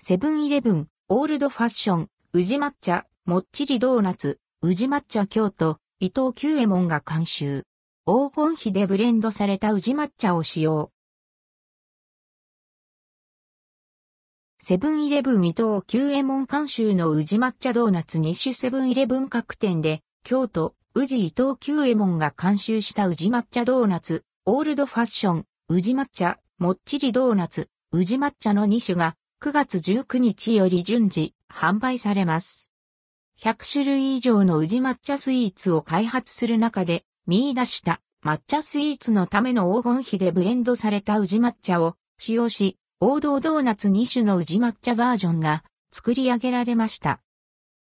セブンイレブン、オールドファッション、宇治抹茶、もっちりドーナツ、宇治抹茶京都、伊藤久右衛門が監修。黄金比でブレンドされた宇治抹茶を使用。セブンイレブン伊藤久右衛門監修の宇治抹茶ドーナツ2種セブンイレブン各店で、京都、宇治伊藤久右衛門が監修した宇治抹茶ドーナツ、オールドファッション、宇治抹茶、もっちりドーナツ、宇治抹茶の2種が9月19日より順次販売されます。100種類以上の宇治抹茶スイーツを開発する中で見出した抹茶スイーツのための黄金比でブレンドされた宇治抹茶を使用し、王道ドーナツ2種の宇治抹茶バージョンが作り上げられました。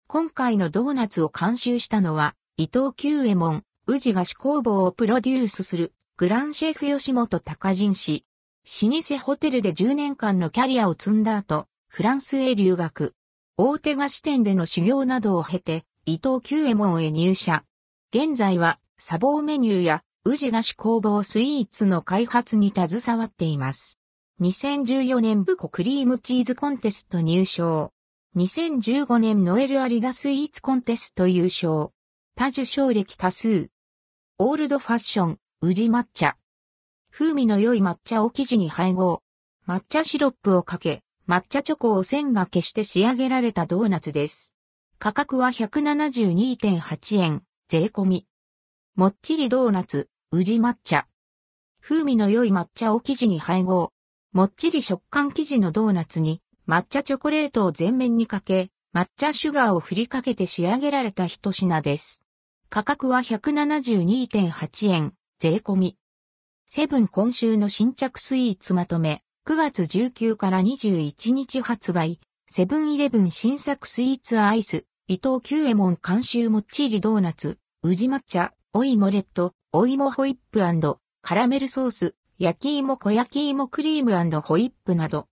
今回のドーナツを監修したのは伊藤久右衛門、宇治菓子工房をプロデュースするグランシェフ吉本隆人氏。老舗ホテルで10年間のキャリアを積んだ後、フランスへ留学。大手菓子店での修行などを経て、伊藤久右衛門へ入社。現在は、砂防メニューや、宇治菓子工房スイーツの開発に携わっています。2014年ブコクリームチーズコンテスト入賞。2015年ノエルアリダスイーツコンテスト優勝。多受賞歴多数。オールドファッション、宇治抹茶。風味の良い抹茶を生地に配合。抹茶シロップをかけ、抹茶チョコを線が消して仕上げられたドーナツです。価格は172.8円、税込み。もっちりドーナツ、宇治抹茶。風味の良い抹茶を生地に配合。もっちり食感生地のドーナツに抹茶チョコレートを全面にかけ、抹茶シュガーを振りかけて仕上げられた一品です。価格は172.8円、税込み。セブン今週の新着スイーツまとめ、9月19から21日発売、セブンイレブン新作スイーツアイス、伊藤久右衛門監修もっちりドーナツ、宇治抹茶、お芋レッド、お芋ホイップカラメルソース、焼き芋小焼き芋クリームホイップなど、